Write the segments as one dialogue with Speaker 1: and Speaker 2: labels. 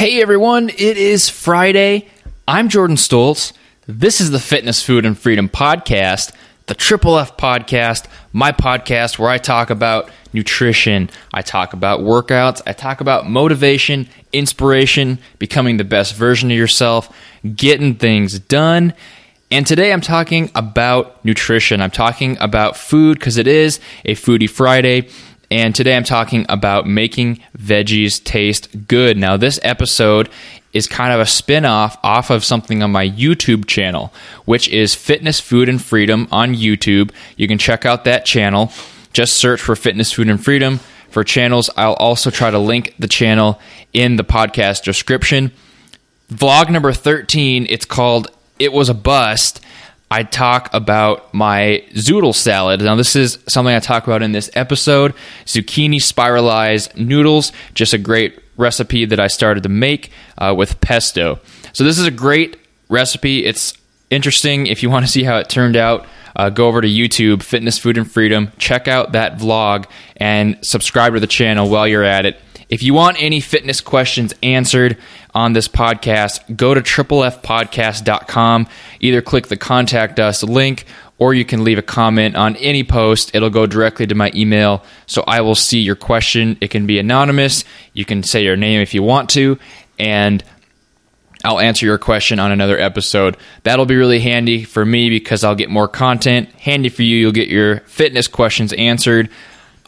Speaker 1: Hey everyone, it is Friday. I'm Jordan Stoltz. This is the Fitness, Food, and Freedom Podcast, the Triple F Podcast, my podcast where I talk about nutrition, I talk about workouts, I talk about motivation, inspiration, becoming the best version of yourself, getting things done. And today I'm talking about nutrition. I'm talking about food because it is a Foodie Friday. And today I'm talking about making veggies taste good. Now, this episode is kind of a spin off off of something on my YouTube channel, which is Fitness, Food, and Freedom on YouTube. You can check out that channel. Just search for Fitness, Food, and Freedom. For channels, I'll also try to link the channel in the podcast description. Vlog number 13, it's called It Was a Bust. I talk about my zoodle salad. Now, this is something I talk about in this episode zucchini spiralized noodles, just a great recipe that I started to make uh, with pesto. So, this is a great recipe. It's interesting. If you want to see how it turned out, uh, go over to YouTube, Fitness, Food, and Freedom, check out that vlog, and subscribe to the channel while you're at it. If you want any fitness questions answered on this podcast, go to triplefpodcast.com. Either click the contact us link or you can leave a comment on any post. It'll go directly to my email. So I will see your question. It can be anonymous. You can say your name if you want to. And I'll answer your question on another episode. That'll be really handy for me because I'll get more content. Handy for you, you'll get your fitness questions answered.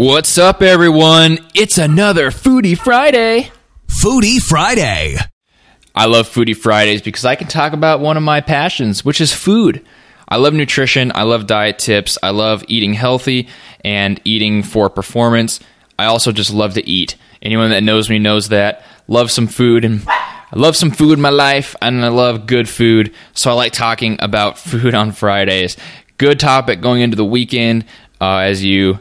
Speaker 1: What's up, everyone? It's another Foodie Friday.
Speaker 2: Foodie Friday.
Speaker 1: I love Foodie Fridays because I can talk about one of my passions, which is food. I love nutrition. I love diet tips. I love eating healthy and eating for performance. I also just love to eat. Anyone that knows me knows that. Love some food and I love some food in my life and I love good food. So I like talking about food on Fridays. Good topic going into the weekend uh, as you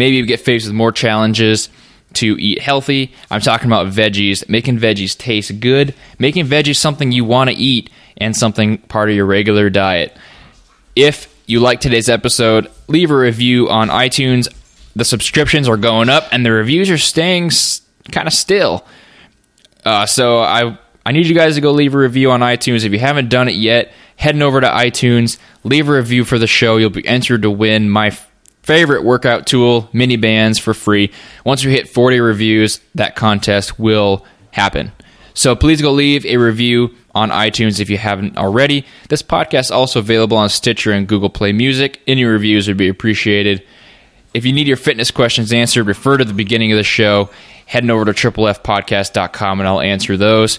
Speaker 1: maybe you get faced with more challenges to eat healthy. I'm talking about veggies, making veggies taste good, making veggies something you want to eat and something part of your regular diet. If you like today's episode, leave a review on iTunes. The subscriptions are going up and the reviews are staying s- kind of still. Uh, so I I need you guys to go leave a review on iTunes. If you haven't done it yet, heading over to iTunes, leave a review for the show. You'll be entered to win my favorite workout tool, mini bands for free. Once we hit 40 reviews, that contest will happen. So please go leave a review on iTunes if you haven't already. This podcast is also available on Stitcher and Google Play Music. Any reviews would be appreciated. If you need your fitness questions answered, refer to the beginning of the show. Heading over to triplefpodcast.com and I'll answer those.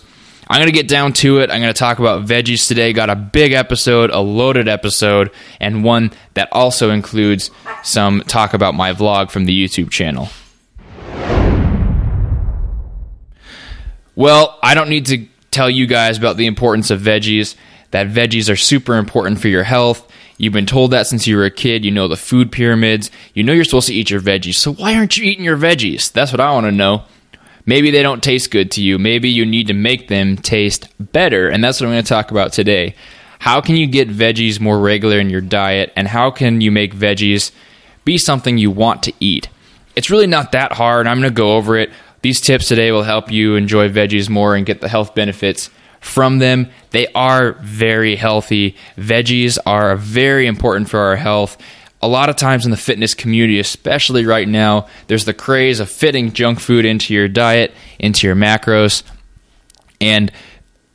Speaker 1: I'm going to get down to it. I'm going to talk about veggies today. Got a big episode, a loaded episode, and one that also includes some talk about my vlog from the YouTube channel. Well, I don't need to tell you guys about the importance of veggies, that veggies are super important for your health. You've been told that since you were a kid. You know the food pyramids. You know you're supposed to eat your veggies. So why aren't you eating your veggies? That's what I want to know. Maybe they don't taste good to you. Maybe you need to make them taste better. And that's what I'm going to talk about today. How can you get veggies more regular in your diet? And how can you make veggies be something you want to eat? It's really not that hard. I'm going to go over it. These tips today will help you enjoy veggies more and get the health benefits from them. They are very healthy. Veggies are very important for our health a lot of times in the fitness community, especially right now, there's the craze of fitting junk food into your diet, into your macros. And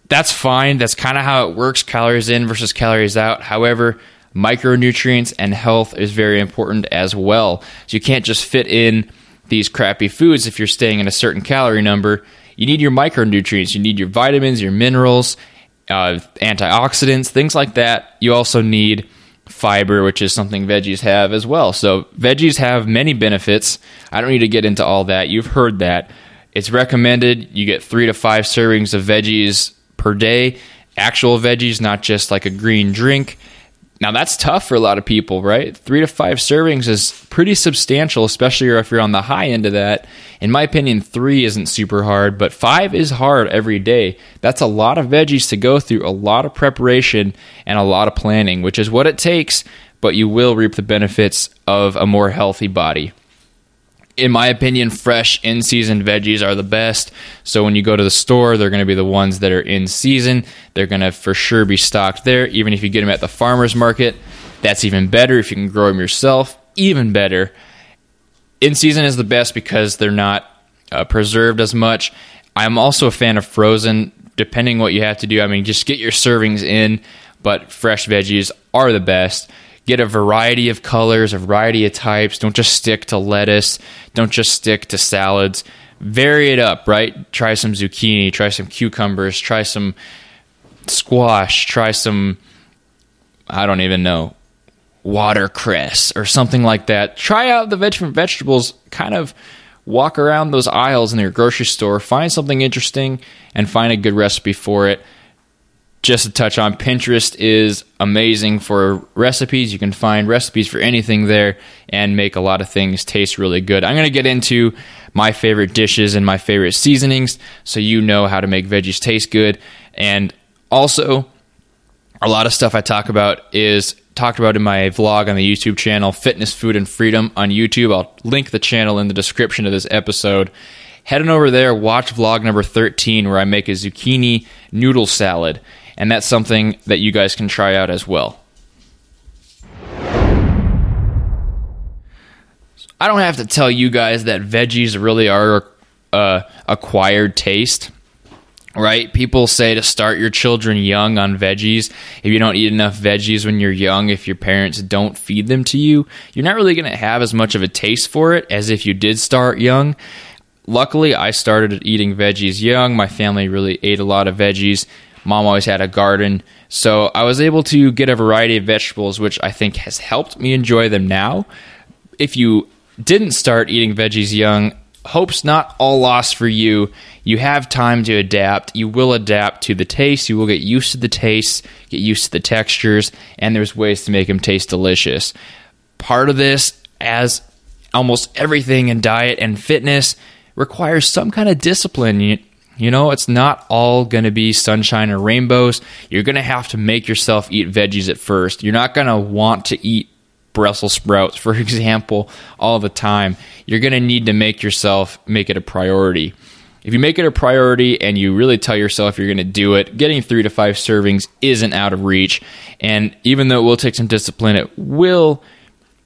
Speaker 1: that's fine. That's kind of how it works calories in versus calories out. However, micronutrients and health is very important as well. So you can't just fit in these crappy foods if you're staying in a certain calorie number. You need your micronutrients, you need your vitamins, your minerals, uh, antioxidants, things like that. You also need fiber, which is something veggies have as well. So, veggies have many benefits. I don't need to get into all that. You've heard that. It's recommended you get three to five servings of veggies per day, actual veggies, not just like a green drink. Now that's tough for a lot of people, right? Three to five servings is pretty substantial, especially if you're on the high end of that. In my opinion, three isn't super hard, but five is hard every day. That's a lot of veggies to go through, a lot of preparation, and a lot of planning, which is what it takes, but you will reap the benefits of a more healthy body in my opinion, fresh in season veggies are the best. So when you go to the store, they're going to be the ones that are in season. They're going to for sure be stocked there. Even if you get them at the farmer's market, that's even better. If you can grow them yourself, even better. In season is the best because they're not uh, preserved as much. I'm also a fan of frozen, depending what you have to do. I mean, just get your servings in, but fresh veggies are the best. Get a variety of colors, a variety of types. Don't just stick to lettuce. Don't just stick to salads. Vary it up, right? Try some zucchini, try some cucumbers, try some squash, try some, I don't even know, watercress or something like that. Try out the different vegetables, kind of walk around those aisles in your grocery store, find something interesting, and find a good recipe for it just to touch on Pinterest is amazing for recipes. You can find recipes for anything there and make a lot of things taste really good. I'm going to get into my favorite dishes and my favorite seasonings so you know how to make veggies taste good. And also, a lot of stuff I talk about is talked about in my vlog on the YouTube channel, Fitness, Food, and Freedom on YouTube. I'll link the channel in the description of this episode. Head on over there, watch vlog number 13, where I make a zucchini noodle salad and that's something that you guys can try out as well. I don't have to tell you guys that veggies really are uh, acquired taste, right? People say to start your children young on veggies. If you don't eat enough veggies when you're young, if your parents don't feed them to you, you're not really going to have as much of a taste for it as if you did start young. Luckily, I started eating veggies young. My family really ate a lot of veggies. Mom always had a garden. So I was able to get a variety of vegetables, which I think has helped me enjoy them now. If you didn't start eating veggies young, hope's not all lost for you. You have time to adapt. You will adapt to the taste. You will get used to the taste, get used to the textures, and there's ways to make them taste delicious. Part of this, as almost everything in diet and fitness, requires some kind of discipline. You, know, it's not all going to be sunshine and rainbows. You're going to have to make yourself eat veggies at first. You're not going to want to eat Brussels sprouts, for example, all the time. You're going to need to make yourself make it a priority. If you make it a priority and you really tell yourself you're going to do it, getting three to five servings isn't out of reach. And even though it will take some discipline, it will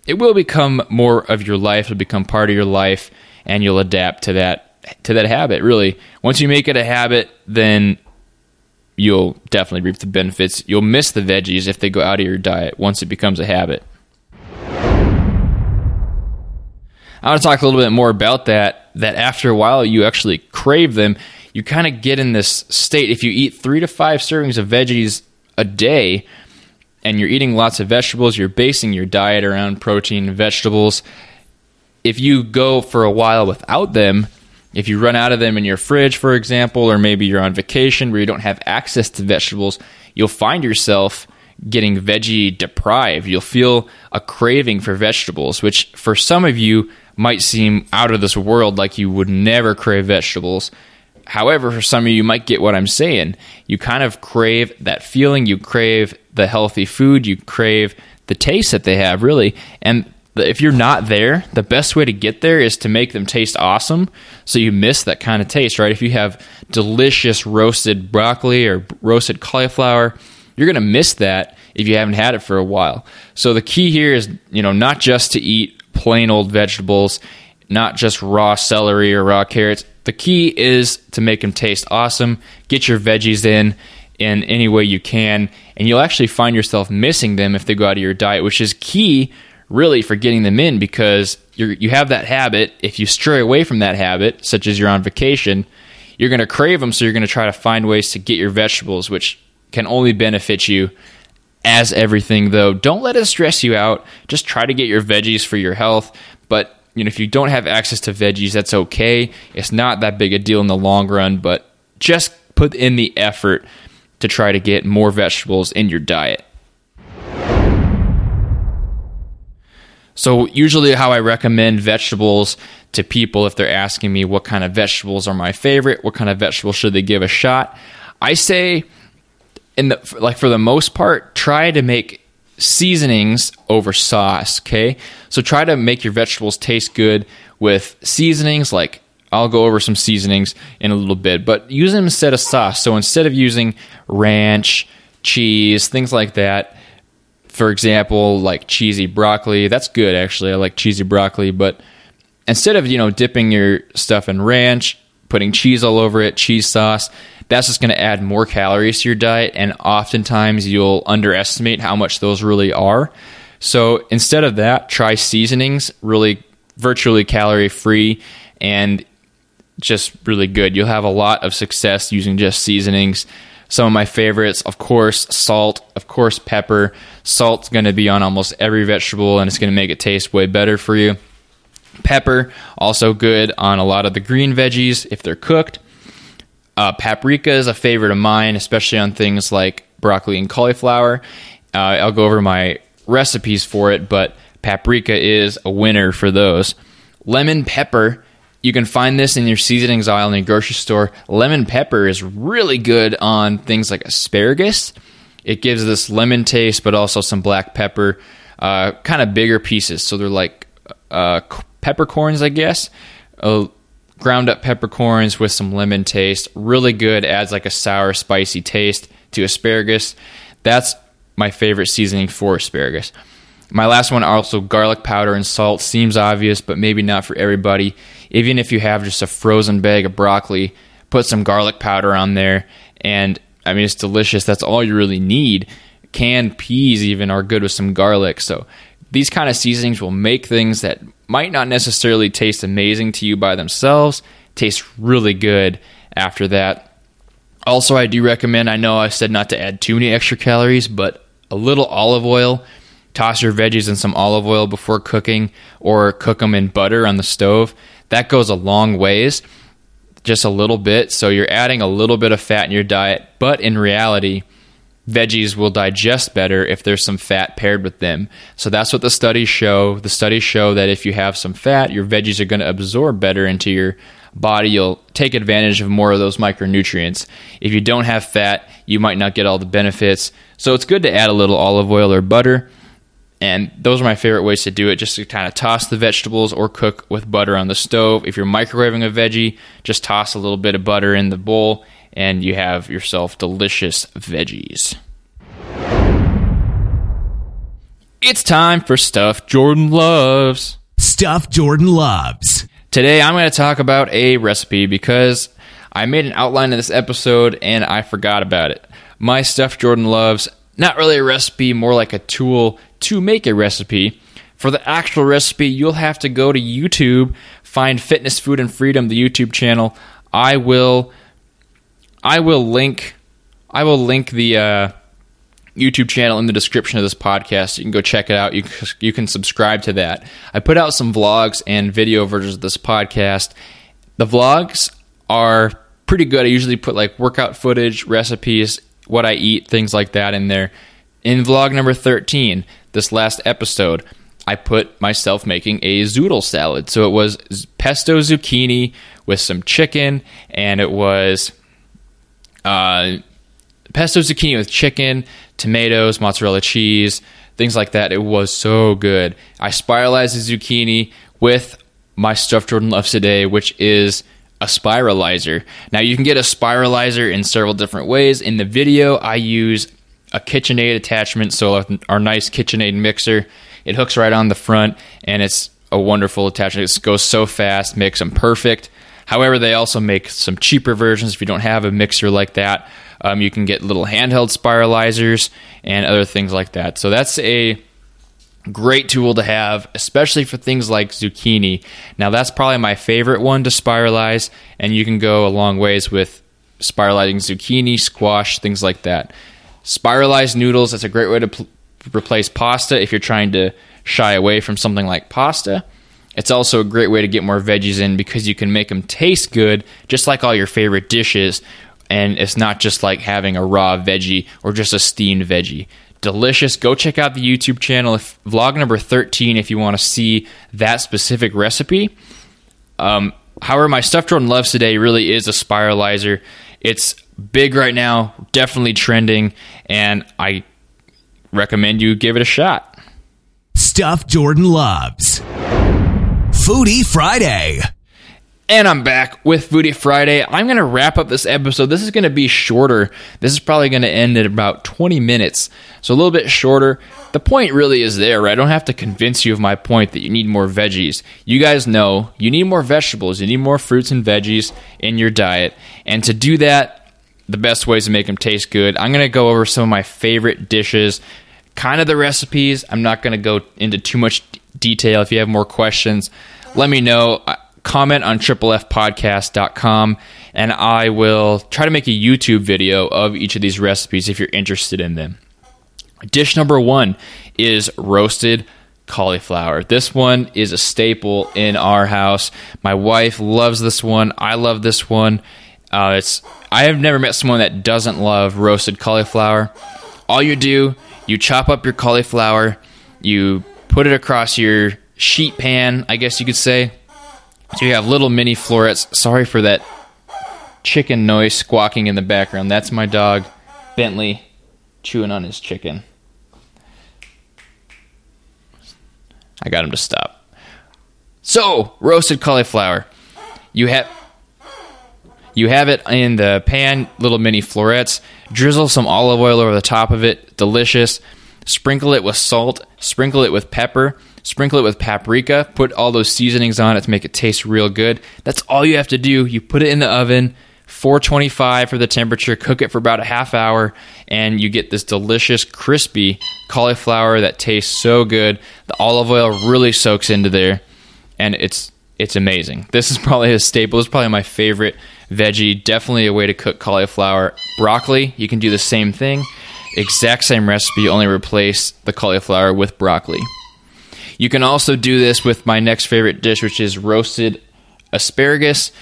Speaker 1: it will become more of your life. It'll become part of your life, and you'll adapt to that to that habit. Really, once you make it a habit, then you'll definitely reap the benefits. You'll miss the veggies if they go out of your diet once it becomes a habit. I want to talk a little bit more about that. That after a while, you actually crave them. You kind of get in this state. If you eat three to five servings of veggies a day, and you're eating lots of vegetables, you're basing your diet around protein and vegetables. If you go for a while without them, if you run out of them in your fridge, for example, or maybe you're on vacation where you don't have access to vegetables, you'll find yourself getting veggie deprived. You'll feel a craving for vegetables, which for some of you might seem out of this world, like you would never crave vegetables. However, for some of you, might get what I'm saying. You kind of crave that feeling, you crave the healthy food, you crave the taste that they have, really. And if you're not there, the best way to get there is to make them taste awesome so you miss that kind of taste, right? If you have delicious roasted broccoli or roasted cauliflower, you're going to miss that if you haven't had it for a while. So the key here is, you know, not just to eat plain old vegetables, not just raw celery or raw carrots. The key is to make them taste awesome. Get your veggies in in any way you can, and you'll actually find yourself missing them if they go out of your diet, which is key really for getting them in because you have that habit. If you stray away from that habit, such as you're on vacation, you're going to crave them. So you're going to try to find ways to get your vegetables, which can only benefit you as everything though. Don't let it stress you out. Just try to get your veggies for your health. But you know, if you don't have access to veggies, that's okay. It's not that big a deal in the long run, but just put in the effort to try to get more vegetables in your diet. So, usually, how I recommend vegetables to people if they're asking me what kind of vegetables are my favorite, what kind of vegetables should they give a shot, I say, in the like for the most part, try to make seasonings over sauce. Okay, so try to make your vegetables taste good with seasonings. Like I'll go over some seasonings in a little bit, but use them instead of sauce. So instead of using ranch, cheese, things like that. For example, like cheesy broccoli, that's good actually. I like cheesy broccoli, but instead of you know dipping your stuff in ranch, putting cheese all over it, cheese sauce, that's just going to add more calories to your diet. And oftentimes you'll underestimate how much those really are. So instead of that, try seasonings, really virtually calorie free and just really good. You'll have a lot of success using just seasonings. Some of my favorites, of course, salt, of course, pepper. Salt's going to be on almost every vegetable and it's going to make it taste way better for you. Pepper, also good on a lot of the green veggies if they're cooked. Uh, paprika is a favorite of mine, especially on things like broccoli and cauliflower. Uh, I'll go over my recipes for it, but paprika is a winner for those. Lemon pepper, you can find this in your seasonings aisle in your grocery store. Lemon pepper is really good on things like asparagus. It gives this lemon taste, but also some black pepper, uh, kind of bigger pieces. So they're like uh, peppercorns, I guess. Uh, ground up peppercorns with some lemon taste. Really good, adds like a sour, spicy taste to asparagus. That's my favorite seasoning for asparagus. My last one, also garlic powder and salt. Seems obvious, but maybe not for everybody. Even if you have just a frozen bag of broccoli, put some garlic powder on there, and I mean, it's delicious. That's all you really need. Canned peas, even, are good with some garlic. So, these kind of seasonings will make things that might not necessarily taste amazing to you by themselves, taste really good after that. Also, I do recommend, I know I said not to add too many extra calories, but a little olive oil. Toss your veggies in some olive oil before cooking or cook them in butter on the stove. That goes a long ways, just a little bit. So you're adding a little bit of fat in your diet, but in reality, veggies will digest better if there's some fat paired with them. So that's what the studies show. The studies show that if you have some fat, your veggies are going to absorb better into your body. You'll take advantage of more of those micronutrients. If you don't have fat, you might not get all the benefits. So it's good to add a little olive oil or butter. And those are my favorite ways to do it, just to kind of toss the vegetables or cook with butter on the stove. If you're microwaving a veggie, just toss a little bit of butter in the bowl and you have yourself delicious veggies. It's time for stuff Jordan loves.
Speaker 2: Stuff Jordan loves.
Speaker 1: Today I'm going to talk about a recipe because I made an outline of this episode and I forgot about it. My stuff Jordan loves, not really a recipe, more like a tool to make a recipe. For the actual recipe, you'll have to go to YouTube, find Fitness, Food, and Freedom, the YouTube channel. I will I will link I will link the uh, YouTube channel in the description of this podcast. You can go check it out. You you can subscribe to that. I put out some vlogs and video versions of this podcast. The vlogs are pretty good. I usually put like workout footage, recipes, what I eat, things like that in there. In vlog number 13, this last episode, I put myself making a zoodle salad. So it was pesto zucchini with some chicken and it was uh, pesto zucchini with chicken, tomatoes, mozzarella cheese, things like that. It was so good. I spiralized the zucchini with my stuff Jordan loves today, which is a spiralizer. Now you can get a spiralizer in several different ways. In the video, I use a KitchenAid attachment, so our nice KitchenAid mixer. It hooks right on the front, and it's a wonderful attachment. It goes so fast, makes them perfect. However, they also make some cheaper versions. If you don't have a mixer like that, um, you can get little handheld spiralizers and other things like that. So that's a great tool to have, especially for things like zucchini. Now, that's probably my favorite one to spiralize, and you can go a long ways with spiralizing zucchini, squash, things like that. Spiralized noodles, that's a great way to pl- replace pasta if you're trying to shy away from something like pasta. It's also a great way to get more veggies in because you can make them taste good, just like all your favorite dishes. And it's not just like having a raw veggie or just a steamed veggie. Delicious. Go check out the YouTube channel, if, vlog number 13, if you want to see that specific recipe. Um, however, my stuff Jordan loves today really is a spiralizer. It's big right now, definitely trending, and I recommend you give it a shot.
Speaker 2: Stuff Jordan loves. Foodie Friday.
Speaker 1: And I'm back with Foodie Friday. I'm going to wrap up this episode. This is going to be shorter. This is probably going to end at about 20 minutes. So a little bit shorter. The point really is there, right? I don't have to convince you of my point that you need more veggies. You guys know you need more vegetables. You need more fruits and veggies in your diet. And to do that, the best ways to make them taste good. I'm going to go over some of my favorite dishes, kind of the recipes. I'm not going to go into too much detail. If you have more questions, let me know comment on triplefpodcast.com and I will try to make a YouTube video of each of these recipes if you're interested in them. Dish number one is roasted cauliflower. This one is a staple in our house. My wife loves this one. I love this one. Uh, it's I have never met someone that doesn't love roasted cauliflower. All you do, you chop up your cauliflower, you put it across your sheet pan, I guess you could say, so you have little mini florets. Sorry for that chicken noise squawking in the background. That's my dog, Bentley, chewing on his chicken. I got him to stop. So, roasted cauliflower. You have you have it in the pan, little mini florets. Drizzle some olive oil over the top of it. Delicious. Sprinkle it with salt. Sprinkle it with pepper Sprinkle it with paprika. Put all those seasonings on it to make it taste real good. That's all you have to do. You put it in the oven, 425 for the temperature, cook it for about a half hour, and you get this delicious, crispy cauliflower that tastes so good. The olive oil really soaks into there, and it's it's amazing. This is probably a staple. This is probably my favorite veggie. Definitely a way to cook cauliflower. Broccoli, you can do the same thing. Exact same recipe, only replace the cauliflower with broccoli. You can also do this with my next favorite dish, which is roasted asparagus.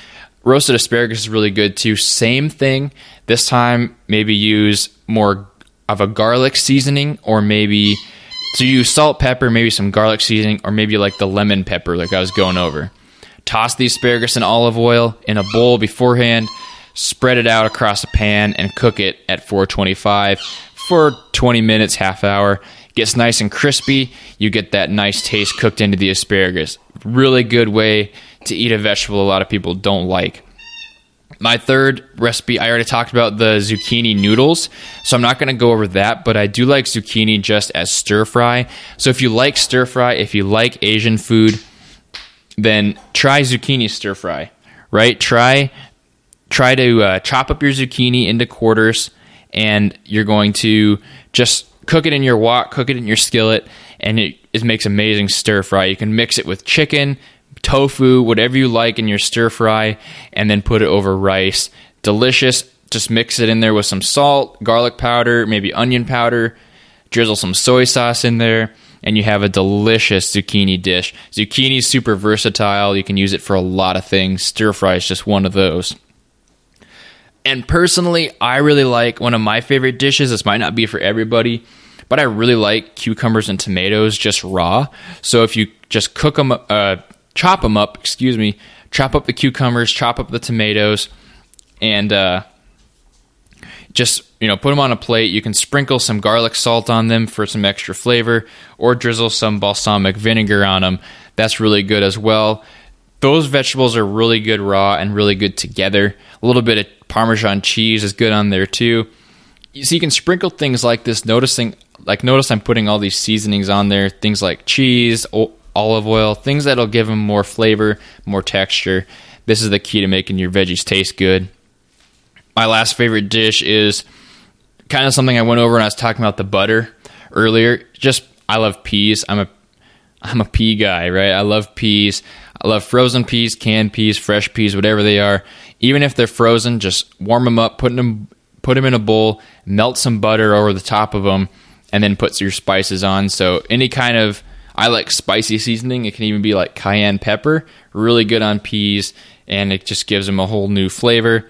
Speaker 1: Roasted asparagus is really good too. Same thing. This time, maybe use more of a garlic seasoning, or maybe so use salt, pepper, maybe some garlic seasoning, or maybe like the lemon pepper, like I was going over. Toss the asparagus in olive oil in a bowl beforehand. Spread it out across a pan and cook it at 425 for 20 minutes, half hour gets nice and crispy. You get that nice taste cooked into the asparagus. Really good way to eat a vegetable a lot of people don't like. My third recipe, I already talked about the zucchini noodles, so I'm not going to go over that, but I do like zucchini just as stir fry. So if you like stir fry, if you like Asian food, then try zucchini stir fry, right? Try try to uh, chop up your zucchini into quarters, and you're going to just cook it in your wok, cook it in your skillet, and it, it makes amazing stir fry. You can mix it with chicken, tofu, whatever you like in your stir fry, and then put it over rice. Delicious. Just mix it in there with some salt, garlic powder, maybe onion powder, drizzle some soy sauce in there, and you have a delicious zucchini dish. Zucchini is super versatile. You can use it for a lot of things. Stir fry is just one of those. And personally, I really like one of my favorite dishes. This might not be for everybody, but I really like cucumbers and tomatoes just raw. So if you just cook them, uh, chop them up, excuse me, chop up the cucumbers, chop up the tomatoes, and uh, just you know put them on a plate. You can sprinkle some garlic salt on them for some extra flavor, or drizzle some balsamic vinegar on them. That's really good as well. Those vegetables are really good raw and really good together. A little bit of Parmesan cheese is good on there too. So you can sprinkle things like this. Noticing, like, notice I'm putting all these seasonings on there. Things like cheese, olive oil, things that'll give them more flavor, more texture. This is the key to making your veggies taste good. My last favorite dish is kind of something I went over when I was talking about the butter earlier. Just I love peas. I'm a I'm a pea guy, right? I love peas. I love frozen peas, canned peas, fresh peas, whatever they are even if they're frozen, just warm them up, put them put them in a bowl, melt some butter over the top of them, and then put your spices on. So any kind of I like spicy seasoning. It can even be like cayenne pepper. Really good on peas, and it just gives them a whole new flavor.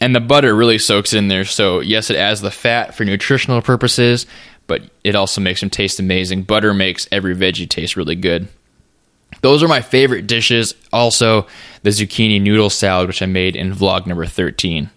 Speaker 1: And the butter really soaks in there. So yes, it adds the fat for nutritional purposes, but it also makes them taste amazing. Butter makes every veggie taste really good. Those are my favorite dishes. Also, the zucchini noodle salad, which I made in vlog number 13.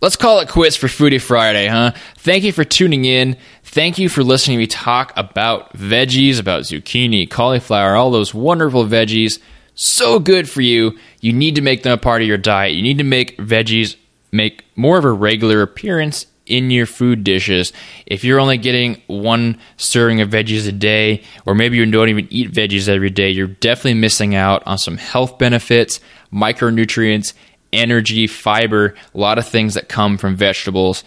Speaker 1: Let's call it quits for Foodie Friday, huh? Thank you for tuning in. Thank you for listening to me talk about veggies, about zucchini, cauliflower, all those wonderful veggies. So good for you. You need to make them a part of your diet. You need to make veggies make more of a regular appearance in your food dishes. If you're only getting one serving of veggies a day, or maybe you don't even eat veggies every day, you're definitely missing out on some health benefits, micronutrients, energy, fiber, a lot of things that come from vegetables.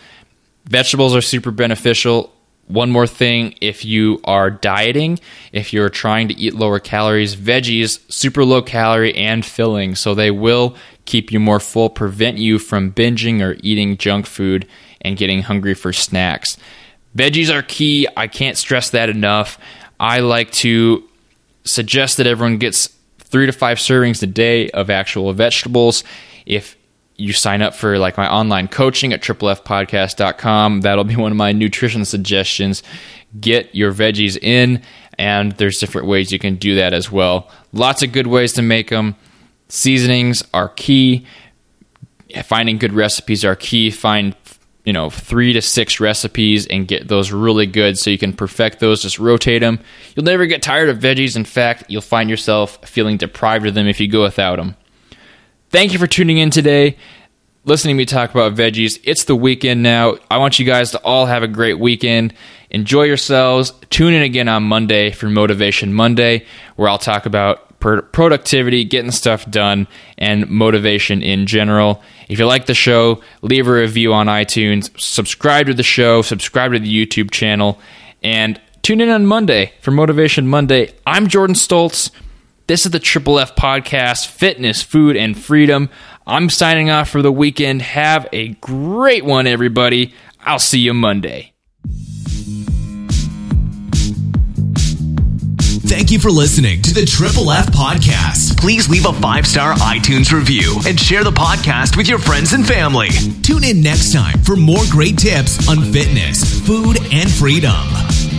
Speaker 1: Vegetables are super beneficial. One more thing if you are dieting, if you're trying to eat lower calories, veggies, super low calorie and filling. So they will keep you more full, prevent you from binging or eating junk food and getting hungry for snacks. Veggies are key. I can't stress that enough. I like to suggest that everyone gets three to five servings a day of actual vegetables. If you sign up for like my online coaching at triplefpodcast.com, that'll be one of my nutrition suggestions. Get your veggies in, and there's different ways you can do that as well. Lots of good ways to make them. Seasonings are key. Finding good recipes are key. Find you know three to six recipes and get those really good so you can perfect those just rotate them you'll never get tired of veggies in fact you'll find yourself feeling deprived of them if you go without them Thank you for tuning in today, listening to me talk about veggies. It's the weekend now. I want you guys to all have a great weekend. Enjoy yourselves. Tune in again on Monday for Motivation Monday, where I'll talk about productivity, getting stuff done, and motivation in general. If you like the show, leave a review on iTunes, subscribe to the show, subscribe to the YouTube channel, and tune in on Monday for Motivation Monday. I'm Jordan Stoltz. This is the Triple F Podcast Fitness, Food, and Freedom. I'm signing off for the weekend. Have a great one, everybody. I'll see you Monday.
Speaker 2: Thank you for listening to the Triple F Podcast. Please leave a five star iTunes review and share the podcast with your friends and family. Tune in next time for more great tips on fitness, food, and freedom.